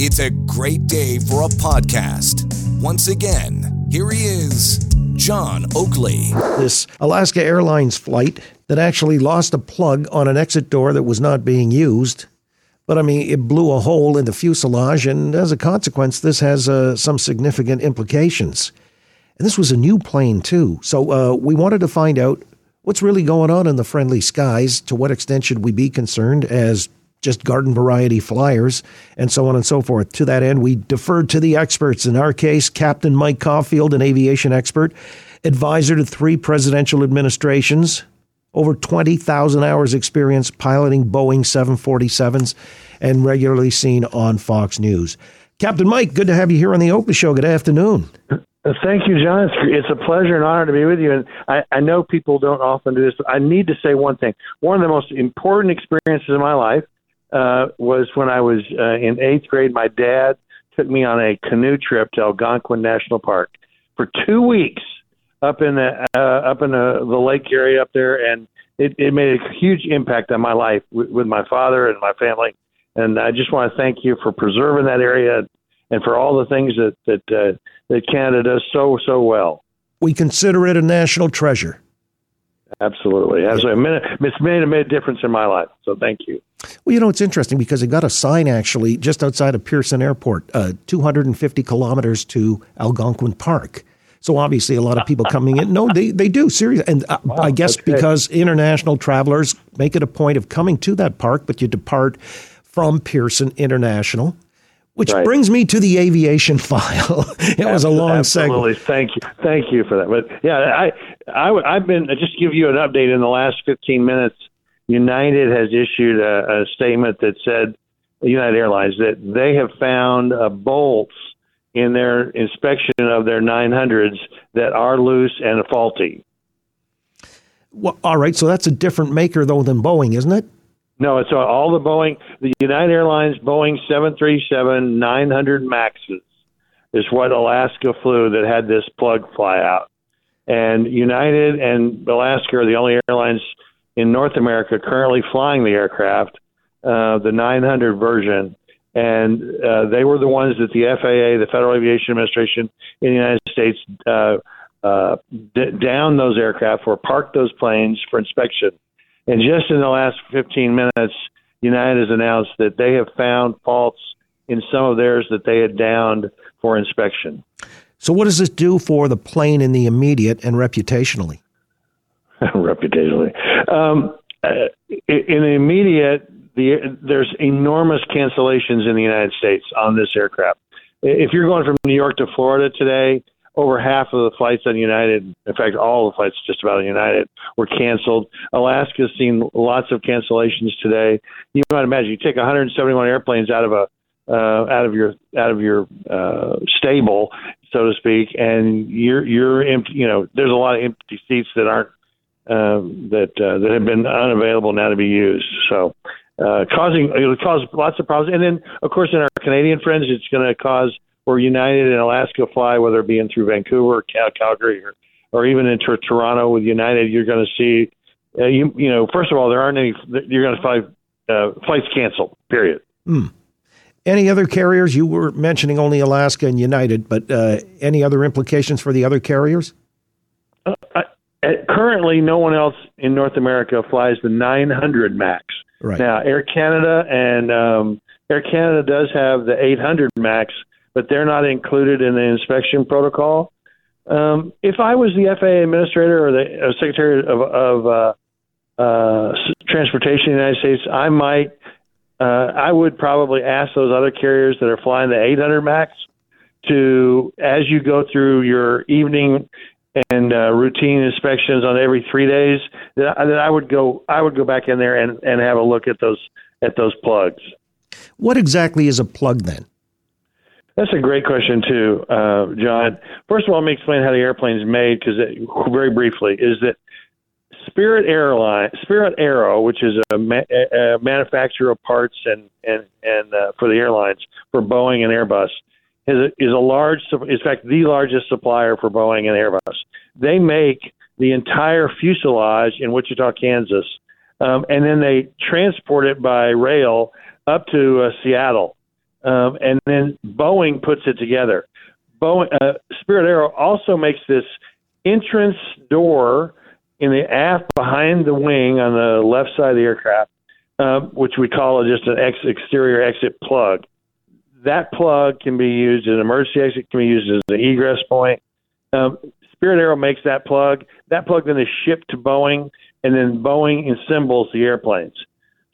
It's a great day for a podcast. Once again, here he is, John Oakley. This Alaska Airlines flight that actually lost a plug on an exit door that was not being used. But I mean, it blew a hole in the fuselage, and as a consequence, this has uh, some significant implications. And this was a new plane, too. So uh, we wanted to find out what's really going on in the friendly skies. To what extent should we be concerned as just garden variety flyers, and so on and so forth. To that end, we deferred to the experts. In our case, Captain Mike Caulfield, an aviation expert, advisor to three presidential administrations, over 20,000 hours experience piloting Boeing 747s, and regularly seen on Fox News. Captain Mike, good to have you here on the Oakley Show. Good afternoon. Thank you, John. It's, a pleasure and honor to be with you. And I, I know people don't often do this, I need to say one thing. One of the most important experiences of my life uh, was when I was uh, in eighth grade. My dad took me on a canoe trip to Algonquin National Park for two weeks up in the uh, up in the, the lake area up there, and it, it made a huge impact on my life with, with my father and my family. And I just want to thank you for preserving that area and for all the things that that uh, that Canada does so so well. We consider it a national treasure. Absolutely, As a minute, it's made a made difference in my life. So thank you. Well, you know it's interesting because it got a sign actually just outside of Pearson Airport, uh, 250 kilometers to Algonquin Park. So obviously, a lot of people coming in. No, they they do seriously, and uh, wow, I guess because international travelers make it a point of coming to that park, but you depart from Pearson International which right. brings me to the aviation file. it was a long Absolutely. segment. Thank you. Thank you for that. But yeah, I, I, I've been just to give you an update in the last 15 minutes. United has issued a, a statement that said, United Airlines, that they have found uh, bolts in their inspection of their 900s that are loose and faulty. Well, all right, so that's a different maker though than Boeing, isn't it? No, it's all the Boeing, the United Airlines Boeing 737 900 Maxes is what Alaska flew that had this plug fly out. And United and Alaska are the only airlines in North America currently flying the aircraft, uh, the 900 version. And uh, they were the ones that the FAA, the Federal Aviation Administration in the United States, uh, uh, d- those aircraft or parked those planes for inspection and just in the last 15 minutes, United has announced that they have found faults in some of theirs that they had downed for inspection. So, what does this do for the plane in the immediate and reputationally? reputationally, um, uh, in the immediate, the, there's enormous cancellations in the United States on this aircraft. If you're going from New York to Florida today, over half of the flights on United, in fact, all the flights just about on United, were canceled. Alaska's seen lots of cancellations today. You might imagine you take 171 airplanes out of a uh, out of your out of your uh, stable, so to speak, and you're you're empty. You know, there's a lot of empty seats that aren't uh, that uh, that have been unavailable now to be used. So. Uh, causing it'll cause lots of problems, and then of course in our Canadian friends, it's going to cause where United and Alaska fly, whether it be in through Vancouver, Cal- Calgary, or, or even into Toronto with United, you're going to see, uh, you you know, first of all, there aren't any. You're going to find uh, flights canceled. Period. Mm. Any other carriers? You were mentioning only Alaska and United, but uh, any other implications for the other carriers? Uh, currently, no one else in North America flies the 900 Max. Right. Now, Air Canada and um, Air Canada does have the 800 Max, but they're not included in the inspection protocol. Um, if I was the FAA administrator or the uh, Secretary of, of uh, uh, Transportation in the United States, I might, uh, I would probably ask those other carriers that are flying the 800 max to, as you go through your evening and uh, routine inspections on every three days, that, that I would go, I would go back in there and, and have a look at those at those plugs. What exactly is a plug then? That's a great question too, uh, John. First of all, let me explain how the airplane is made because very briefly is that Spirit Airline, Spirit Aero, which is a, ma- a manufacturer of parts and and and uh, for the airlines for Boeing and Airbus, is a, is a large, in fact, the largest supplier for Boeing and Airbus. They make the entire fuselage in Wichita, Kansas, um, and then they transport it by rail up to uh, Seattle um, and then Boeing puts it together. Boeing, uh, Spirit Aero also makes this entrance door in the aft behind the wing on the left side of the aircraft, uh, which we call just an ex- exterior exit plug. That plug can be used as an emergency exit, can be used as an egress point. Um, Spirit Aero makes that plug. That plug then is shipped to Boeing, and then Boeing assembles the airplanes.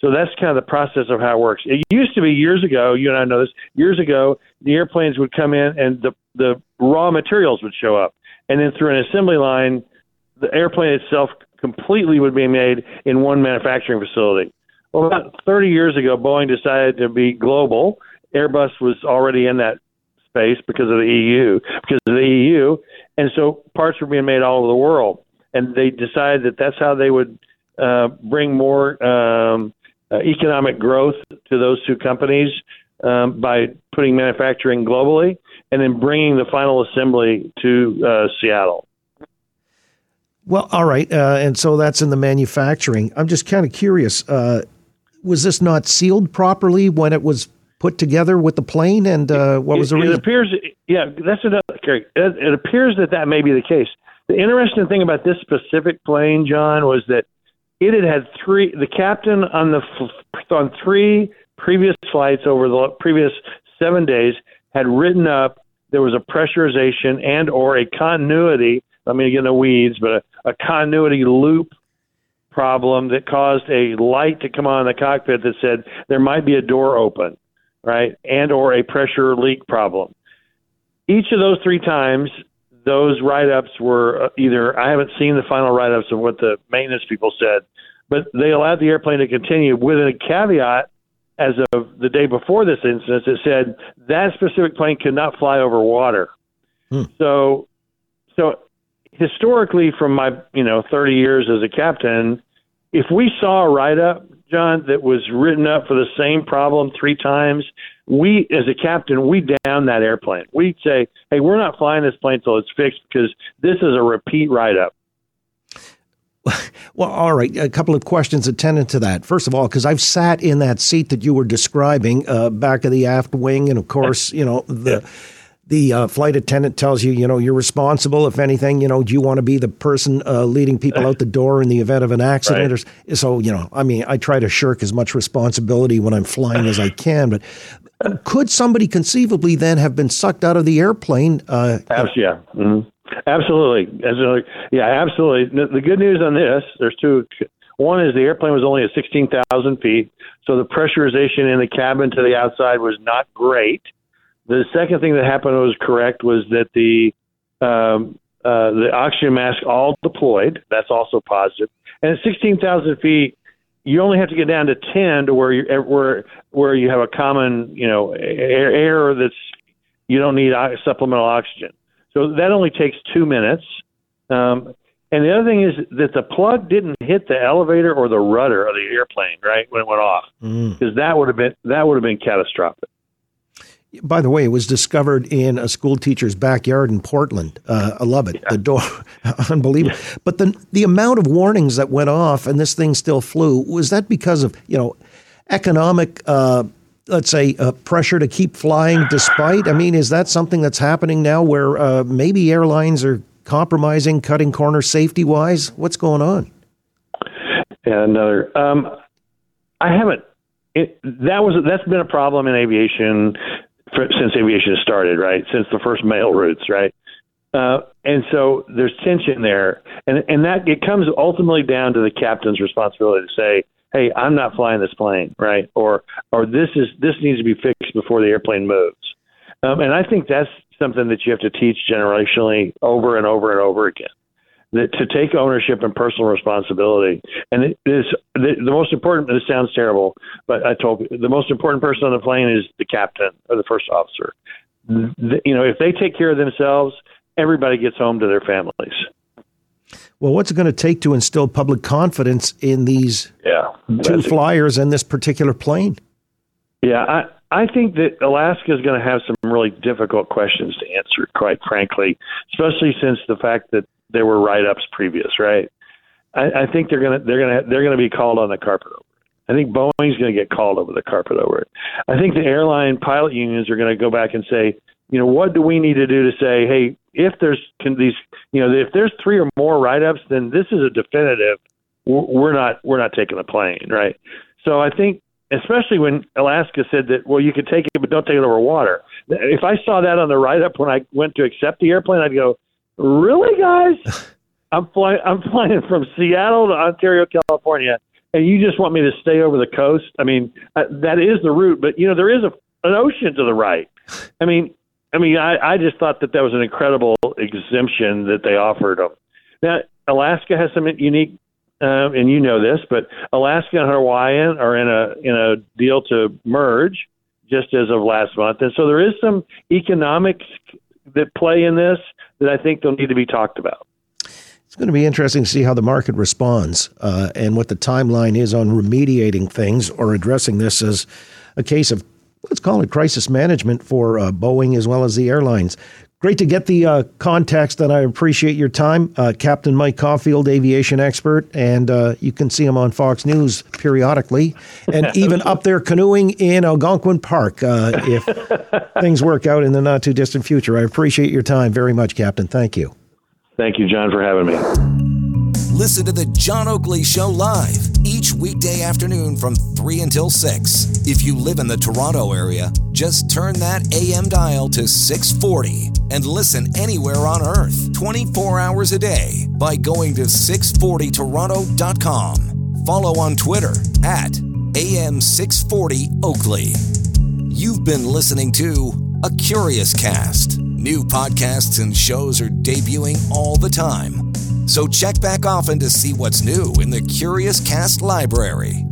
So that's kind of the process of how it works. It used to be years ago, you and I know this, years ago, the airplanes would come in and the, the raw materials would show up. And then through an assembly line, the airplane itself completely would be made in one manufacturing facility. Well, about 30 years ago, Boeing decided to be global. Airbus was already in that space because of the EU, because of the EU, and so parts were being made all over the world. And they decided that that's how they would uh, bring more um, uh, economic growth to those two companies um, by putting manufacturing globally and then bringing the final assembly to uh, Seattle. Well, all right, uh, and so that's in the manufacturing. I'm just kind of curious. Uh, was this not sealed properly when it was put together with the plane, and uh, what was the it, reason? It appears, yeah, that's another. It, it appears that that may be the case. The interesting thing about this specific plane, John, was that it had had three. The captain on the on three previous flights over the previous seven days had written up there was a pressurization and or a continuity. I mean, get in the weeds, but a, a continuity loop problem that caused a light to come on in the cockpit that said there might be a door open, right, and or a pressure leak problem. Each of those three times, those write-ups were uh, either I haven't seen the final write-ups of what the maintenance people said, but they allowed the airplane to continue with a caveat as of the day before this incident, it said that specific plane could not fly over water. Hmm. So, so historically, from my you know 30 years as a captain, if we saw a write up, John, that was written up for the same problem three times, we as a captain we down that airplane. We'd say, hey, we're not flying this plane until it's fixed because this is a repeat write up. Well, all right. A couple of questions attendant to that. First of all, because I've sat in that seat that you were describing, uh, back of the aft wing, and of course, you know the. The uh, flight attendant tells you, you know, you're responsible. If anything, you know, do you want to be the person uh, leading people out the door in the event of an accident? Right. Or, so, you know, I mean, I try to shirk as much responsibility when I'm flying as I can. But could somebody conceivably then have been sucked out of the airplane? Uh, yeah. Mm-hmm. Absolutely. Absolutely. Yeah, absolutely. The good news on this, there's two. One is the airplane was only at 16,000 feet, so the pressurization in the cabin to the outside was not great. The second thing that happened was correct was that the um, uh, the oxygen mask all deployed. That's also positive. And at 16,000 feet, you only have to get down to 10 to where you where where you have a common you know air, air that's you don't need supplemental oxygen. So that only takes two minutes. Um, and the other thing is that the plug didn't hit the elevator or the rudder of the airplane right when it went off, because mm. that would have been that would have been catastrophic. By the way, it was discovered in a school teacher's backyard in Portland. Uh, I love it. Yeah. The door, unbelievable. Yeah. But the the amount of warnings that went off and this thing still flew was that because of you know economic. Uh, let's say, uh, pressure to keep flying despite? I mean, is that something that's happening now where uh, maybe airlines are compromising, cutting corners safety wise? What's going on? Yeah, another. Um, I haven't. It, that was that's been a problem in aviation since aviation started, right? Since the first mail routes, right? Uh, and so there's tension there, and and that it comes ultimately down to the captain's responsibility to say, hey, I'm not flying this plane, right? Or or this is this needs to be fixed before the airplane moves. Um, and I think that's something that you have to teach generationally over and over and over again. That to take ownership and personal responsibility. And it is the, the most important. This sounds terrible, but I told you the most important person on the plane is the captain or the first officer. The, you know, if they take care of themselves, everybody gets home to their families. Well, what's it going to take to instill public confidence in these yeah, two flyers and this particular plane? Yeah, I, I think that Alaska is going to have some really difficult questions to answer, quite frankly, especially since the fact that there were write-ups previous, right? I, I think they're to they're to they're to be called on the carpet over. I think Boeing's going to get called over the carpet over it. I think the airline pilot unions are going to go back and say, you know, what do we need to do to say, hey, if there's can these, you know, if there's three or more write-ups, then this is a definitive. We're not we're not taking the plane, right? So I think, especially when Alaska said that, well, you can take it, but don't take it over water. If I saw that on the write-up when I went to accept the airplane, I'd go, really, guys? I'm flying. I'm flying from Seattle to Ontario, California, and you just want me to stay over the coast. I mean, uh, that is the route, but you know there is a, an ocean to the right. I mean, I mean, I, I just thought that that was an incredible exemption that they offered them. Now, Alaska has some unique, uh, and you know this, but Alaska and Hawaiian are in a in a deal to merge just as of last month, and so there is some economics that play in this that I think they'll need to be talked about. It's going to be interesting to see how the market responds uh, and what the timeline is on remediating things or addressing this as a case of, let's call it crisis management for uh, Boeing as well as the airlines. Great to get the uh, context, and I appreciate your time. Uh, Captain Mike Caulfield, aviation expert, and uh, you can see him on Fox News periodically, and even up there canoeing in Algonquin Park uh, if things work out in the not too distant future. I appreciate your time very much, Captain. Thank you. Thank you, John, for having me. Listen to the John Oakley Show live each weekday afternoon from 3 until 6. If you live in the Toronto area, just turn that AM dial to 640 and listen anywhere on earth 24 hours a day by going to 640toronto.com. Follow on Twitter at AM640 Oakley. You've been listening to A Curious Cast. New podcasts and shows are debuting all the time. So check back often to see what's new in the Curious Cast library.